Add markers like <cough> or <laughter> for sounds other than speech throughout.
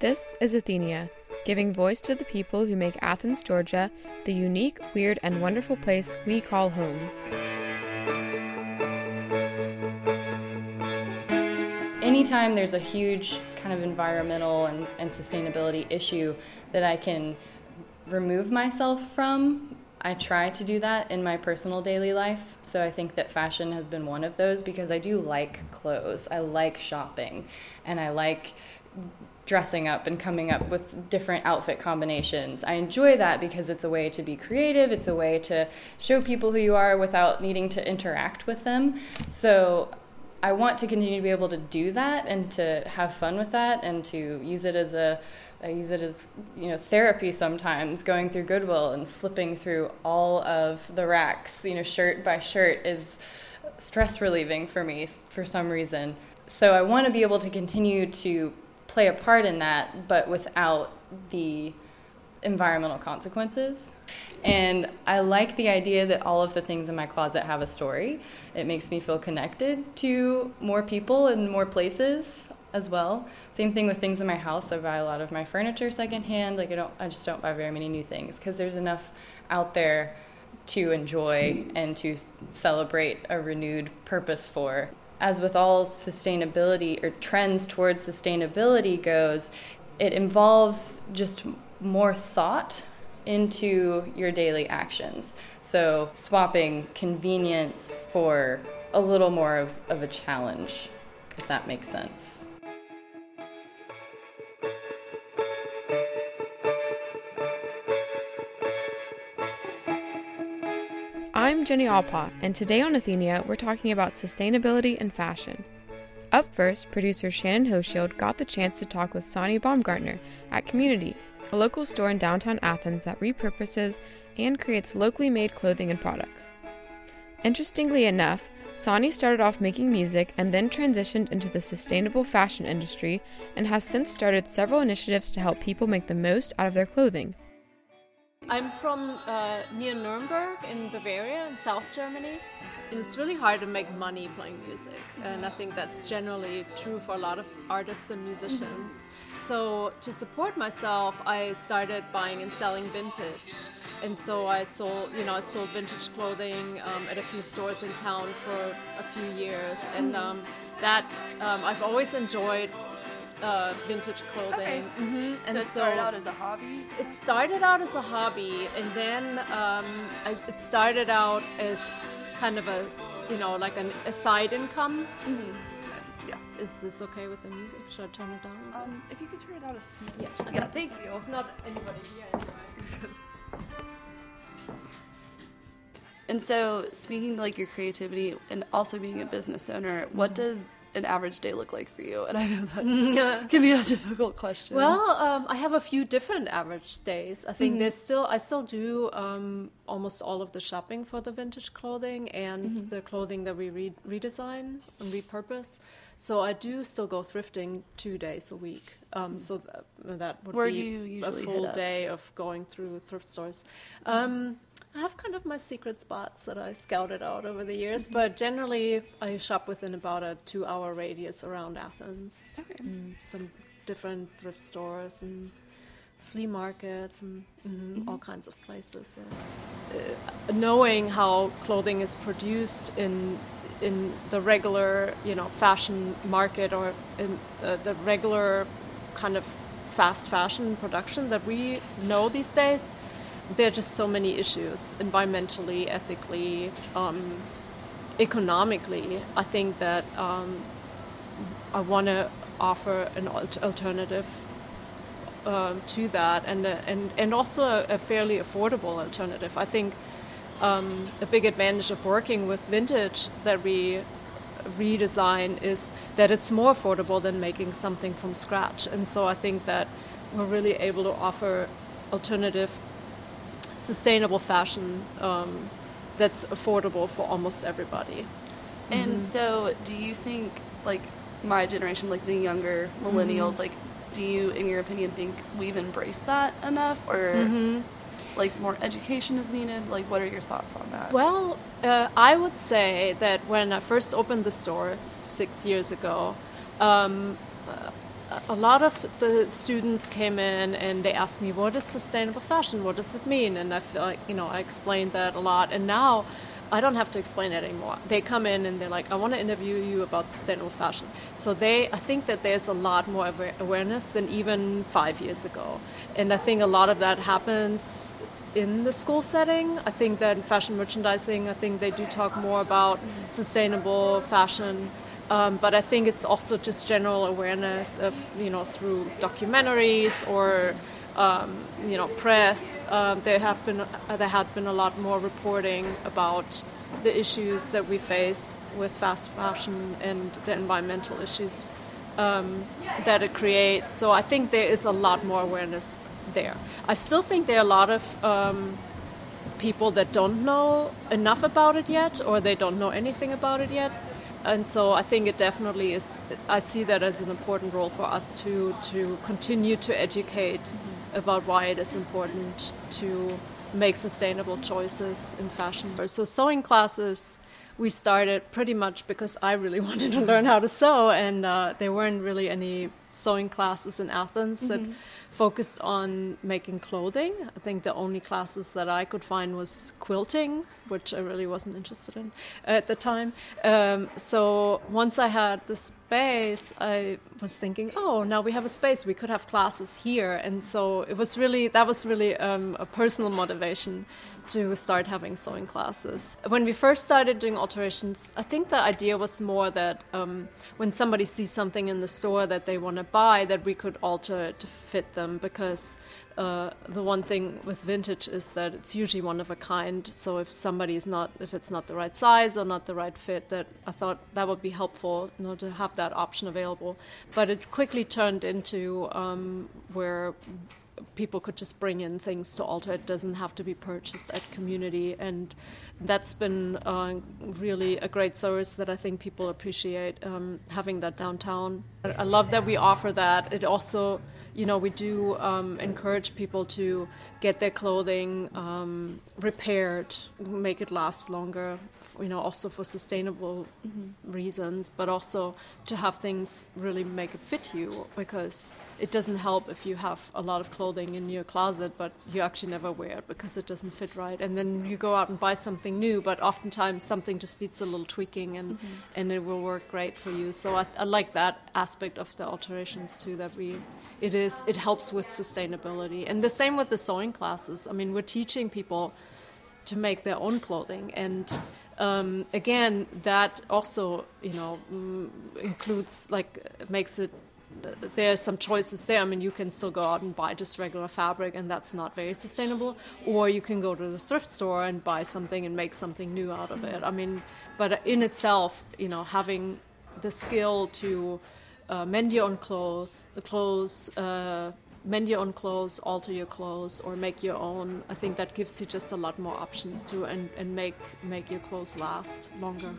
This is Athenia, giving voice to the people who make Athens, Georgia, the unique, weird, and wonderful place we call home. Anytime there's a huge kind of environmental and, and sustainability issue that I can remove myself from, I try to do that in my personal daily life. So I think that fashion has been one of those because I do like clothes. I like shopping and I like dressing up and coming up with different outfit combinations. I enjoy that because it's a way to be creative, it's a way to show people who you are without needing to interact with them. So I want to continue to be able to do that and to have fun with that and to use it as a I use it as you know therapy sometimes going through Goodwill and flipping through all of the racks you know shirt by shirt is stress relieving for me for some reason so I want to be able to continue to play a part in that but without the environmental consequences and I like the idea that all of the things in my closet have a story it makes me feel connected to more people and more places as well. Same thing with things in my house. I buy a lot of my furniture secondhand. Like I don't, I just don't buy very many new things because there's enough out there to enjoy and to celebrate a renewed purpose for. As with all sustainability or trends towards sustainability goes, it involves just more thought into your daily actions. So swapping convenience for a little more of, of a challenge, if that makes sense. I'm Jenny Alpa, and today on Athenia, we're talking about sustainability and fashion. Up first, producer Shannon Hoshield got the chance to talk with Sonny Baumgartner at Community, a local store in downtown Athens that repurposes and creates locally made clothing and products. Interestingly enough, Sonny started off making music and then transitioned into the sustainable fashion industry and has since started several initiatives to help people make the most out of their clothing. I'm from uh, near Nuremberg in Bavaria in South Germany. It was really hard to make money playing music, and I think that's generally true for a lot of artists and musicians. Mm-hmm. So, to support myself, I started buying and selling vintage. And so I sold, you know, I sold vintage clothing um, at a few stores in town for a few years, and mm-hmm. um, that um, I've always enjoyed uh, vintage clothing. Okay. Mm-hmm. And so it started so out as a hobby. It started out as a hobby, and then um, I, it started out as kind of a, you know, like an, a side income. Mm-hmm. Yeah. Is this okay with the music? Should I turn it down? Um, if you could turn it down a smidge. Yeah. Yeah. Thank you. It's not anybody here anyway. <laughs> and so, speaking to like your creativity and also being a business owner, what mm-hmm. does an average day look like for you? And I know that <laughs> can be a difficult question. Well, um, I have a few different average days. I think mm-hmm. there's still I still do um, almost all of the shopping for the vintage clothing and mm-hmm. the clothing that we re- redesign and repurpose. So I do still go thrifting two days a week. Um, so th- that would Where be a full day of going through thrift stores. Um, I have kind of my secret spots that I scouted out over the years, mm-hmm. but generally I shop within about a two hour radius around Athens. Okay. Mm, some different thrift stores and flea markets and mm, mm-hmm. all kinds of places. Uh, knowing how clothing is produced in in the regular, you know, fashion market or in the, the regular kind of fast fashion production that we know these days, there are just so many issues environmentally, ethically, um, economically. I think that um, I want to offer an alternative um, to that and, uh, and, and also a, a, fairly affordable alternative. I think um, a big advantage of working with vintage that we redesign is that it's more affordable than making something from scratch. And so I think that we're really able to offer alternative sustainable fashion um, that's affordable for almost everybody. And mm-hmm. so, do you think, like my generation, like the younger millennials, mm-hmm. like, do you, in your opinion, think we've embraced that enough, or mm-hmm. like more education is needed? Like, what are your thoughts on that? Well, uh, I would say that when I first opened the store six years ago, um, a lot of the students came in and they asked me, "What is sustainable fashion? What does it mean?" And I feel like you know I explained that a lot, and now I don't have to explain it anymore. They come in and they're like, "I want to interview you about sustainable fashion." So they, I think that there's a lot more awareness than even five years ago, and I think a lot of that happens in the school setting. I think that in fashion merchandising, I think they do talk more about sustainable fashion. Um, but I think it's also just general awareness of, you know, through documentaries or, um, you know, press. Um, there have been uh, there had been a lot more reporting about the issues that we face with fast fashion and the environmental issues um, that it creates. So I think there is a lot more awareness there. I still think there are a lot of um, people that don't know enough about it yet, or they don't know anything about it yet. And so I think it definitely is. I see that as an important role for us to to continue to educate mm-hmm. About why it is important to make sustainable choices in fashion. So sewing classes we started pretty much because I really <laughs> wanted to learn how to sew, and uh, there weren't really any sewing classes in Athens mm-hmm. that focused on making clothing. I think the only classes that I could find was quilting, which I really wasn't interested in at the time. Um, so once I had the space, I was thinking, oh, now we have a space, we could have classes here. And so it was really, that was really um, a personal motivation to start having sewing classes. When we first started doing alterations, I think the idea was more that um, when somebody sees something in the store that they want to buy, that we could alter it to fit them because uh, the one thing with vintage is that it's usually one of a kind. So if somebody is not, if it's not the right size or not the right fit, that I thought that would be helpful, you know, to have that option available. But it quickly turned into um, where people could just bring in things to alter. It doesn't have to be purchased at community, and that's been uh, really a great service that I think people appreciate um, having that downtown. I love that we offer that. It also, you know, we do um, encourage people to get their clothing um, repaired, make it last longer you know, also for sustainable mm-hmm. reasons, but also to have things really make it fit you because it doesn't help if you have a lot of clothing in your closet, but you actually never wear it because it doesn't fit right. And then you go out and buy something new, but oftentimes something just needs a little tweaking and, mm-hmm. and it will work great for you. So I, I like that aspect of the alterations too, that we it is it helps with sustainability and the same with the sewing classes i mean we're teaching people to make their own clothing and um, again, that also you know mm, includes like makes it. There are some choices there. I mean, you can still go out and buy just regular fabric, and that's not very sustainable. Or you can go to the thrift store and buy something and make something new out of it. I mean, but in itself, you know, having the skill to uh, mend your own clothes, clothes, uh, mend your own clothes, alter your clothes, or make your own. I think that gives you just a lot more options to and, and make make your clothes last longer.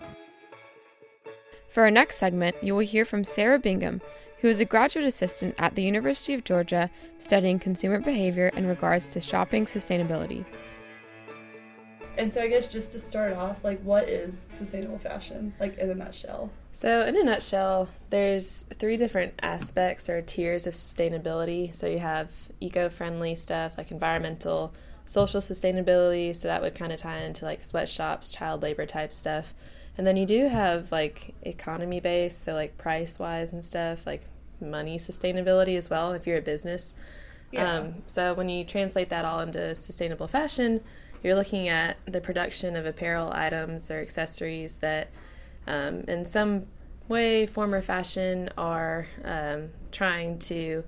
For our next segment, you will hear from Sarah Bingham, who is a graduate assistant at the University of Georgia studying consumer behavior in regards to shopping sustainability. And so I guess just to start off, like what is sustainable fashion, like in a nutshell? So in a nutshell, there's three different aspects or tiers of sustainability. So you have eco-friendly stuff like environmental, social sustainability, so that would kind of tie into like sweatshops, child labor type stuff. And then you do have like economy based, so like price wise and stuff, like money sustainability as well if you're a business. Yeah. Um, so when you translate that all into sustainable fashion, you're looking at the production of apparel items or accessories that, um, in some way, form, or fashion, are um, trying to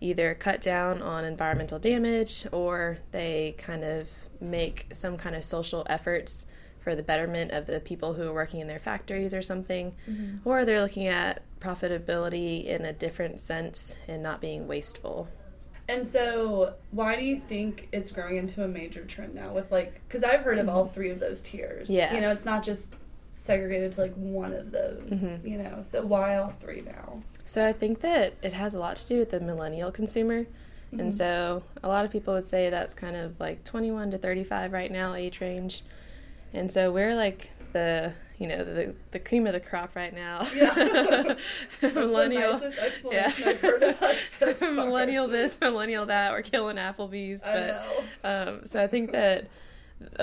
either cut down on environmental damage or they kind of make some kind of social efforts for the betterment of the people who are working in their factories or something, mm-hmm. or they're looking at profitability in a different sense and not being wasteful. And so, why do you think it's growing into a major trend now? With like, because I've heard of all mm-hmm. three of those tiers. Yeah. You know, it's not just segregated to like one of those. Mm-hmm. You know, so why all three now? So I think that it has a lot to do with the millennial consumer. Mm-hmm. And so a lot of people would say that's kind of like 21 to 35 right now age range. And so we're like like the you know the the cream of the crop right now. Yeah. <laughs> millennial. That's the nicest I've heard so <laughs> millennial this, millennial that. We're killing Applebee's. I know. Um, so I think that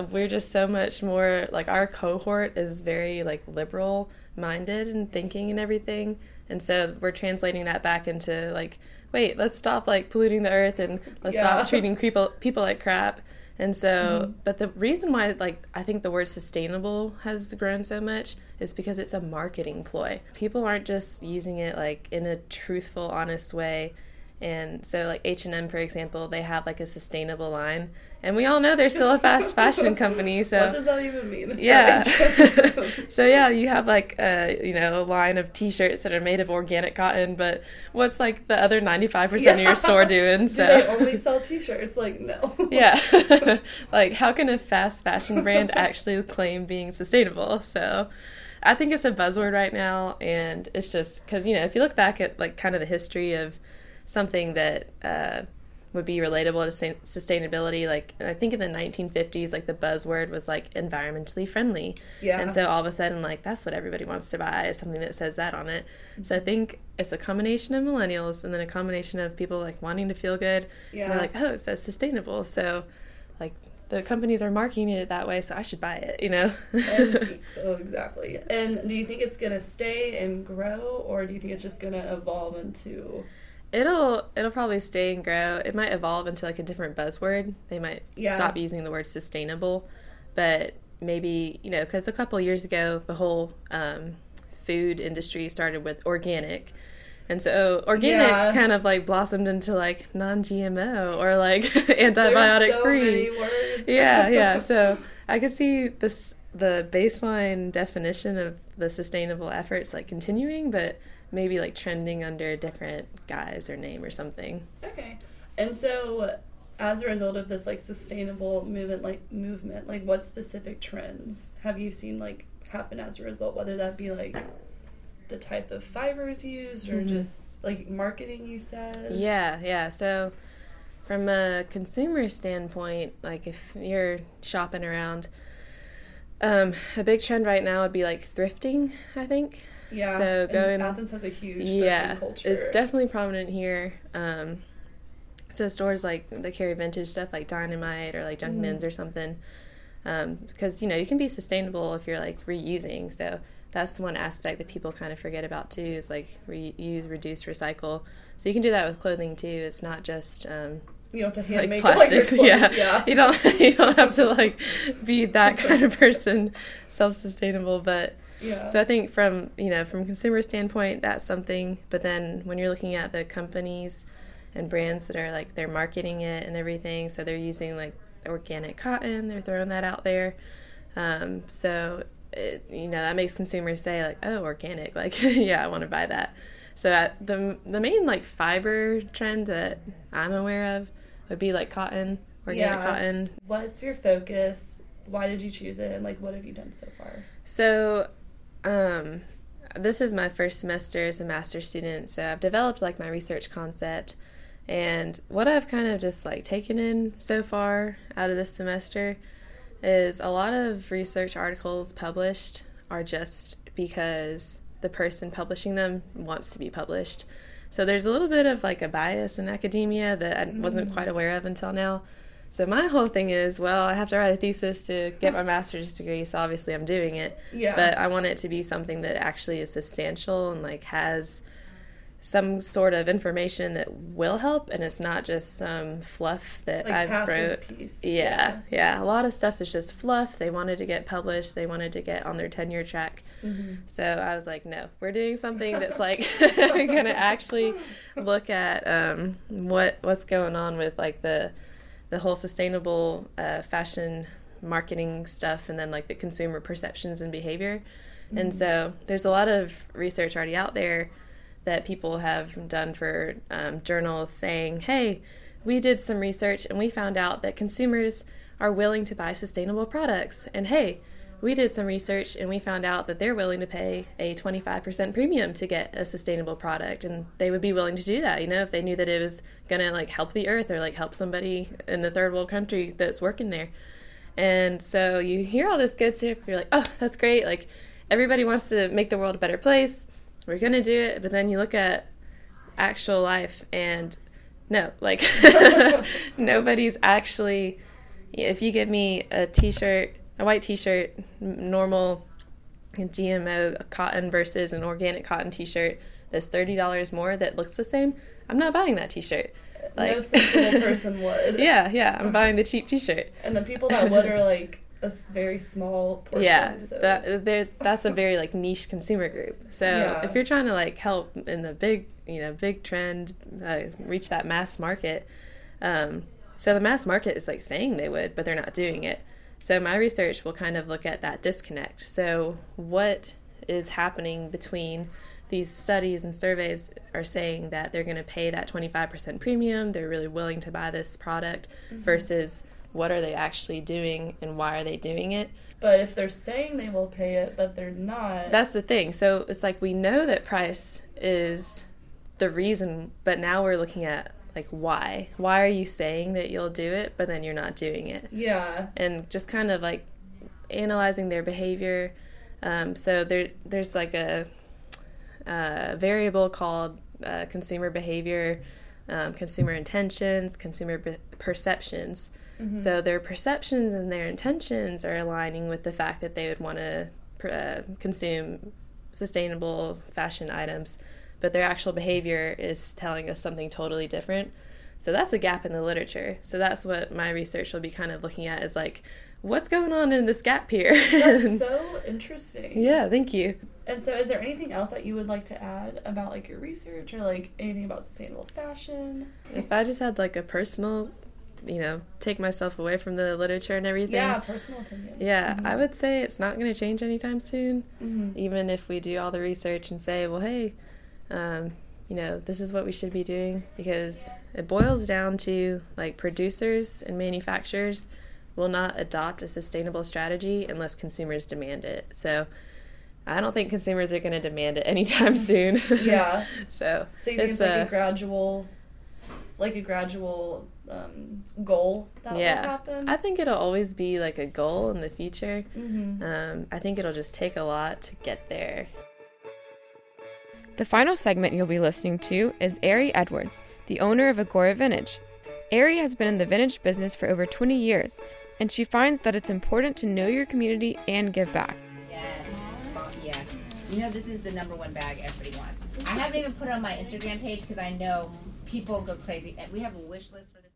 we're just so much more like our cohort is very like liberal minded and thinking and everything, and so we're translating that back into like, wait, let's stop like polluting the earth and let's Yeah. stop treating people people like crap. And so, mm-hmm. but the reason why, like, I think the word sustainable has grown so much is because it's a marketing ploy. People aren't just using it like in a truthful, honest way. And so, like H and M, for example, they have like a sustainable line, and we all know they're still a fast fashion <laughs> company. So what does that even mean? yeah. <laughs> <laughs> so yeah, you have like a you know a line of T-shirts that are made of organic cotton, but what's like the other ninety five percent of your store doing? Do So they only sell T-shirts? Like no. yeah, like how can a fast fashion brand actually claim being sustainable? So. I think it's a buzzword right now, and it's just because you know if you look back at like kind of the history of something that uh, would be relatable to sustainability, like I think in the 1950s, like the buzzword was like environmentally friendly, Yeah. and so all of a sudden, like that's what everybody wants to buy is something that says that on it. So I think it's a combination of millennials and then a combination of people like wanting to feel good. And Yeah. they're like, oh, it says sustainable, so like the companies are marketing it that way, so I should buy it. You know. and, <laughs> oh, exactly. And do you think it's gonna stay and grow, or do you think it's just gonna evolve into? It'll it'll probably stay and grow. It might evolve into like a different buzzword. They might Yeah. stop using the word sustainable, but maybe you know because a couple years ago the whole um, food industry started with organic, and so organic Yeah. kind of like blossomed into like non-GMO or like <laughs> antibiotic so free. yeah, yeah. <laughs> So I could see this the baseline definition of the sustainable efforts like continuing, but maybe like trending under a different guise or name or something. Okay. And so, as a result of this like sustainable movement, like movement, like what specific trends have you seen like happen as a result? Whether that be like the type of fibers used or Mhm. just like marketing, you said. Yeah, yeah. So from a consumer standpoint, like if you're shopping around, um, a big trend right now would be like thrifting. I think. Yeah. So and going- Athens has a huge yeah, culture. it's definitely prominent here. Um, so stores like that carry vintage stuff like Dynamite or like Junk Mhm. Men's or something, because you know you can be sustainable if you're like reusing. So that's one aspect that people kind of forget about too is like reuse, reduce, recycle. So you can do that with clothing too. It's not just um, you don't have to hand like make all your plastics. <laughs> clothes. yeah. yeah. you don't <laughs> you don't have to like be that kind of person, self-sustainable, but. Yeah. So I think from you know from consumer standpoint that's something, but then when you're looking at the companies and brands that are like they're marketing it and everything, so they're using like organic cotton, they're throwing that out there. Um, so it, you know that makes consumers say like, oh, organic, <laughs> like yeah, I want to buy that. So at the the main like fiber trend that I'm aware of would be like cotton, organic Yeah. cotton, What's your focus? Why did you choose it? And like, what have you done so far? So, um, this is my first semester as a master's student, so I've developed like my research concept. And what I've kind of just like taken in so far out of this semester is a lot of research articles published are just because the person publishing them wants to be published. So there's a little bit of like a bias in academia that I wasn't quite aware of until now. So my whole thing is, well, I have to write a thesis to get my master's degree, so obviously I'm doing it. Yeah. But I want it to be something that actually is substantial and like has some sort of information that will help and it's not just some fluff that like I've wrote. piece. Yeah, yeah. A lot of stuff is just fluff. They wanted to get published. They wanted to get on their tenure track. Mm-hmm. So I was like, no, we're doing something that's <laughs> like <laughs> going to actually look at um, what what's going on with like the the whole sustainable uh, fashion marketing stuff, and then like the consumer perceptions and behavior. And so there's a lot of research already out there that people have done for um, journals saying, hey, we did some research and we found out that consumers are willing to buy sustainable products. And hey, we did some research and we found out that they're willing to pay a 25% premium to get a sustainable product and they would be willing to do that you know if they knew that it was going to like help the earth or like help somebody in the third world country that's working there And so you hear all this good stuff, you're like, oh, that's great. Like everybody wants to make the world a better place. We're gonna do it. But then you look at actual life and no, like <laughs> <laughs> nobody's actually. If you give me a T-shirt, a white T-shirt, normal GMO cotton versus an organic cotton T-shirt that's thirty dollars more that looks the same, I'm not buying that T-shirt. Like, no sensible <laughs> person would. Yeah, yeah, I'm buying the cheap T-shirt. And the people that would are like a very small portion. Yeah, so. that that's a very like niche consumer group. So Yeah. if you're trying to like help in the big, you know, big trend, uh, reach that mass market, um, so the mass market is like saying they would, but they're not doing it. So my research will kind of look at that disconnect. So what is happening between these studies and surveys are saying that they're going to pay that 25% premium, they're really willing to buy this product mm-hmm. versus what are they actually doing and why are they doing it? But if they're saying they will pay it, but they're not. That's the thing. So it's like we know that price is the reason, but now we're looking at like why. Why are you saying that you'll do it, but then you're not doing it? yeah. And just kind of like analyzing their behavior. Um, so there, there's like a, a variable called uh, consumer behavior, um, consumer intentions, consumer be- perceptions. So their perceptions and their intentions are aligning with the fact that they would want to uh, consume sustainable fashion items, but their actual behavior is telling us something totally different. So that's a gap in the literature. So that's what my research will be kind of looking at is like, what's going on in this gap here? That's <laughs> so interesting. yeah, thank you. And so, is there anything else that you would like to add about like your research or like anything about sustainable fashion? If I just had like a personal, you know, take myself away from the literature and everything. Yeah, personal opinion. Yeah, I would say it's not going to change anytime soon. Mhm. Even if we do all the research and say, well, hey, um, you know, this is what we should be doing, because it boils down to like producers and manufacturers will not adopt a sustainable strategy unless consumers demand it. So I don't think consumers are going to demand it <laughs> anytime soon. Yeah. <laughs> so So you think it's, like uh, a gradual, like a gradual um, goal that yeah, will happen? I think it'll always be like a goal in the future. mm-hmm. Um, I think it'll just take a lot to get there. The final segment you'll be listening to is Ari Edwards, the owner of Agora Vintage. Ari has been in the vintage business for over 20 years, and she finds that it's important to know your community and give back. Yes, yes. You know, this is the number one bag everybody wants. I haven't even put on my Instagram page because I know people go crazy. And we have a wish list for this.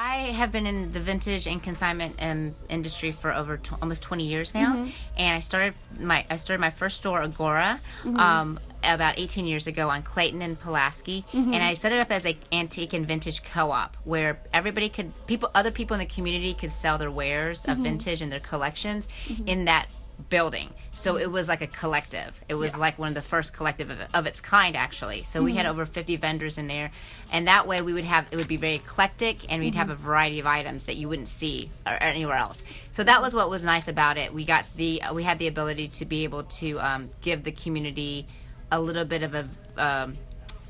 I have been in the vintage and consignment um, industry for over almost 20 years now, mm-hmm. and I started my I started my first store Agora mm-hmm. um, about 18 years ago on Clayton and Pulaski, mm-hmm. and I set it up as a antique and vintage co-op where everybody could people other people in the community could sell their wares of vintage and their collections in that building. So it was like a collective. It was like one of the first collective of, of its kind, actually. So we had over 50 vendors in there, and that way we would have it would be very eclectic, and we'd have a variety of items that you wouldn't see or anywhere else. So that was what was nice about it. We got the we had the ability to be able to um, give the community a little bit of a um,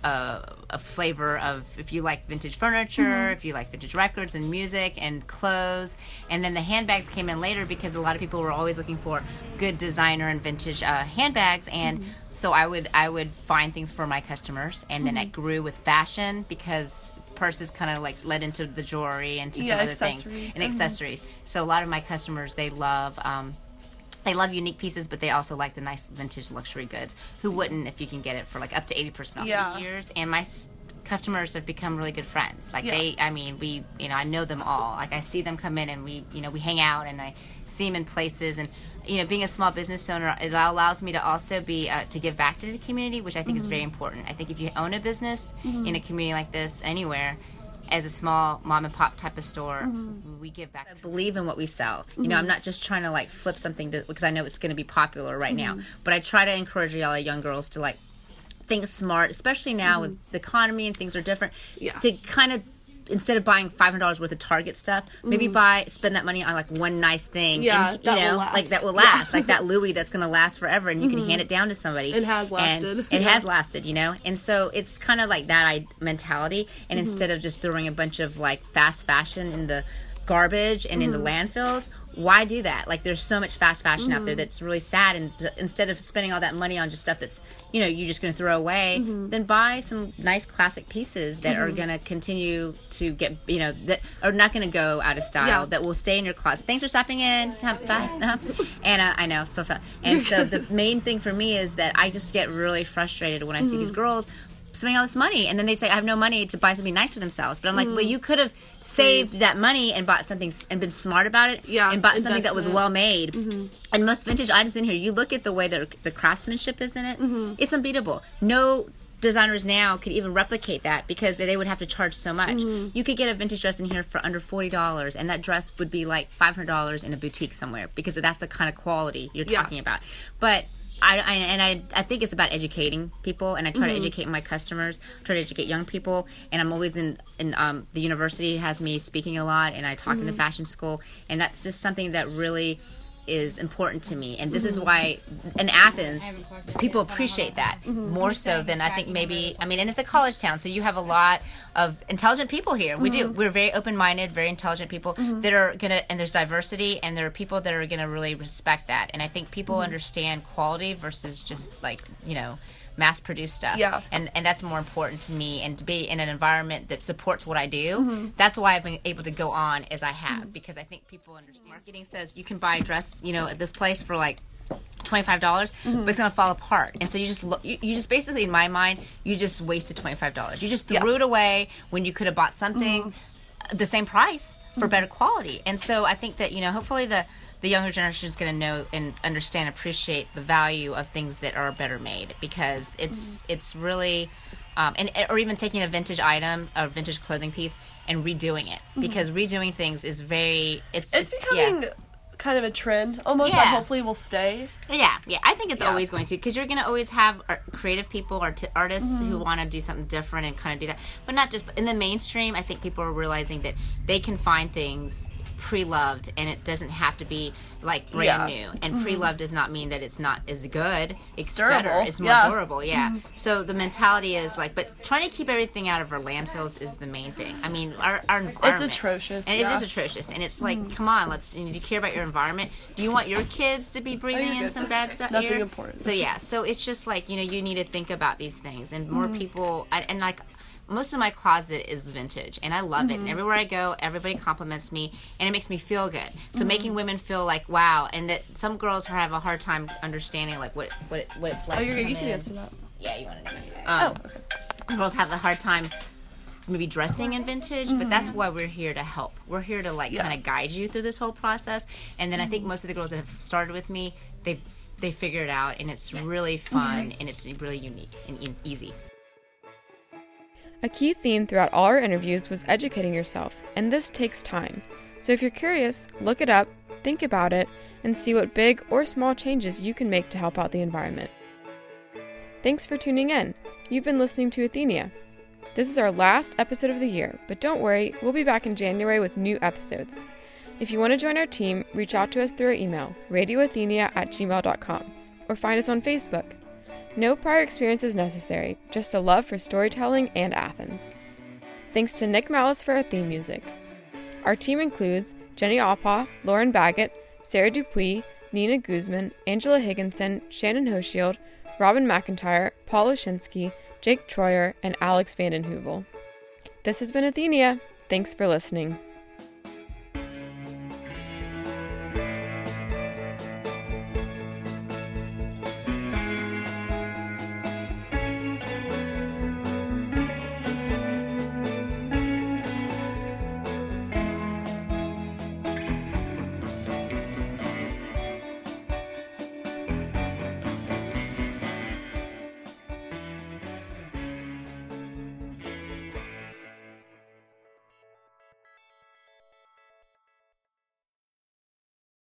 a, a flavor of if you like vintage furniture, if you like vintage records and music and clothes. And then the handbags came in later because a lot of people were always looking for good designer and vintage uh, handbags. And so I would I would find things for my customers, and then it grew with fashion because purses kind of like led into the jewelry and to some other things and Mhm. accessories. So a lot of my customers they love. Um, they love unique pieces, but they also like the nice vintage luxury goods. Who wouldn't if you can get it for like up to eighty percent off Yeah. years? And my s- customers have become really good friends. Like Yeah. they, I mean, we, you know, I know them all. Like I see them come in and we, you know, we hang out and I see them in places and. You know, being a small business owner, it allows me to also be uh, to give back to the community, which I think is very important. I think if you own a business in a community like this, anywhere, as a small mom and pop type of store, mm-hmm. we give back. I believe in what we sell. You know, mm-hmm. I'm not just trying to like flip something to, because I know it's going to be popular right now, mm-hmm. but I try to encourage all the young girls to like think smart, especially now with the economy and things are different. Yeah. To kind of instead of buying five hundred dollars worth of Target stuff, maybe buy spend that money on like one nice thing. Yeah, and, you that will know, last. like that will <laughs> Yeah. last, like that Louis that's going to last forever, and you can hand it down to somebody. It has And lasted. it Yeah. has lasted, you know, and so it's kind of like that I, mentality. Mm-hmm. And instead of just throwing a bunch of like fast fashion in the garbage and in the Mm-hmm. landfills, why do that? Like, there's so much fast fashion out there that's really sad. And d- instead of spending all that money on just stuff that's, you know, you're just going to throw away, then buy some nice classic pieces that are going to continue to get, you know, that are not going to go out of style, Yeah. that will stay in your closet. Thanks for stopping in. Bye. Uh-huh. And uh, I know, so fun. And so the <laughs> main thing for me is that I just get really frustrated when I see these girls spending all this money and then they say I have no money to buy something nice for themselves. But I'm like, well, mm. you could have saved that money and bought something and been smart about it. Yeah, And bought something that was well made. Mm-hmm. And most vintage items in here, you look at the way that the craftsmanship is in it, mm-hmm. it's unbeatable. No designers now could even replicate that because they would have to charge so much. Mm-hmm. You could get a vintage dress in here for under forty dollars, and that dress would be like five hundred dollars in a boutique somewhere because that's the kind of quality you're Yeah. talking about. But I, I and I I think it's about educating people, and I try Mm-hmm. to educate my customers, try to educate young people, and I'm always in in um, the university has me speaking a lot, and I talk in Mm-hmm. the fashion school, and that's just something that really is important to me. And this Mm-hmm. is why in athens people appreciate that more so than i think maybe i mean and it's a college town so you have a lot of intelligent people here. We do. We're very open-minded very intelligent people that are gonna and there's diversity and there are people that are gonna really respect that. And i think people understand quality versus just like you know mass produced stuff. Yeah. and and that's more important to me. And to be in an environment that supports what I do mm-hmm. that's why I've been able to go on as I have. Mm-hmm. Because I think people understand. Marketing says you can buy a dress you know at this place for like $25 mm-hmm. but it's going to fall apart. And so you just look you, you just basically in my mind you just wasted $25 you just threw Yeah. it away when you could have bought something the same price for better quality. And so I think that you know, hopefully the the younger generation is going to know and understand, appreciate the value of things that are better made because it's it's really. Um, and or even taking a vintage item, a vintage clothing piece, and redoing it because redoing things is very it's It's, yeah. becoming kind of a trend, almost that Yeah. hopefully will stay. Yeah, yeah. I think it's Yeah. always going to because you're going to always have creative people, art, artists Mm-hmm. who want to do something different and kind of do that. But not just in the mainstream. I think people are realizing that they can find things pre-loved and it doesn't have to be like brand Yeah. Mm-hmm. new and pre-loved does not mean that it's not as good it's, durable. better it's more Yeah. Mm-hmm. durable yeah so the mentality is like but trying to keep everything out of our landfills is the main thing i mean our, our environment it's atrocious, and yeah. it is atrocious and it's like come on let's you know, do you care about your environment do you want your kids to be breathing in good. some bad stuff Nothing here? important. so yeah so it's just like you know you need to think about these things and more people and, and like most of my closet is vintage and i love it. And mm-hmm. everywhere i go everybody compliments me and it makes me feel good. So mm-hmm. making women feel like wow and that some girls have a hard time understanding like what what, what it's like Oh, you're good. You can in. answer that. yeah you want to oh, know um, oh, okay. girls have a hard time maybe dressing in vintage but that's mm-hmm. why we're here to help. We're here to like Yeah. kind of guide you through this whole process and then i think most of the girls that have started with me they they figure it out and it's really fun and it's really unique and e- easy A key theme throughout all our interviews was educating yourself, and this takes time. So if you're curious, look it up, think about it, and see what big or small changes you can make to help out the environment. Thanks for tuning in. You've been listening to Athenia. This is our last episode of the year, but don't worry, we'll be back in January with new episodes. If you want to join our team, reach out to us through our email, radioathenia at gmail.com, or find us on Facebook. No prior experience is necessary, just a love for storytelling and Athens. Thanks to Nick Malice for our theme music. Our team includes Jenny Alpa, Lauren Baggett, Sarah Dupuis, Nina Guzman, Angela Higginson, Shannon Hoshield, Robin McIntyre, Paul Oshinsky, Jake Troyer, and Alex Vandenheuvel. This has been Athenia. Thanks for listening.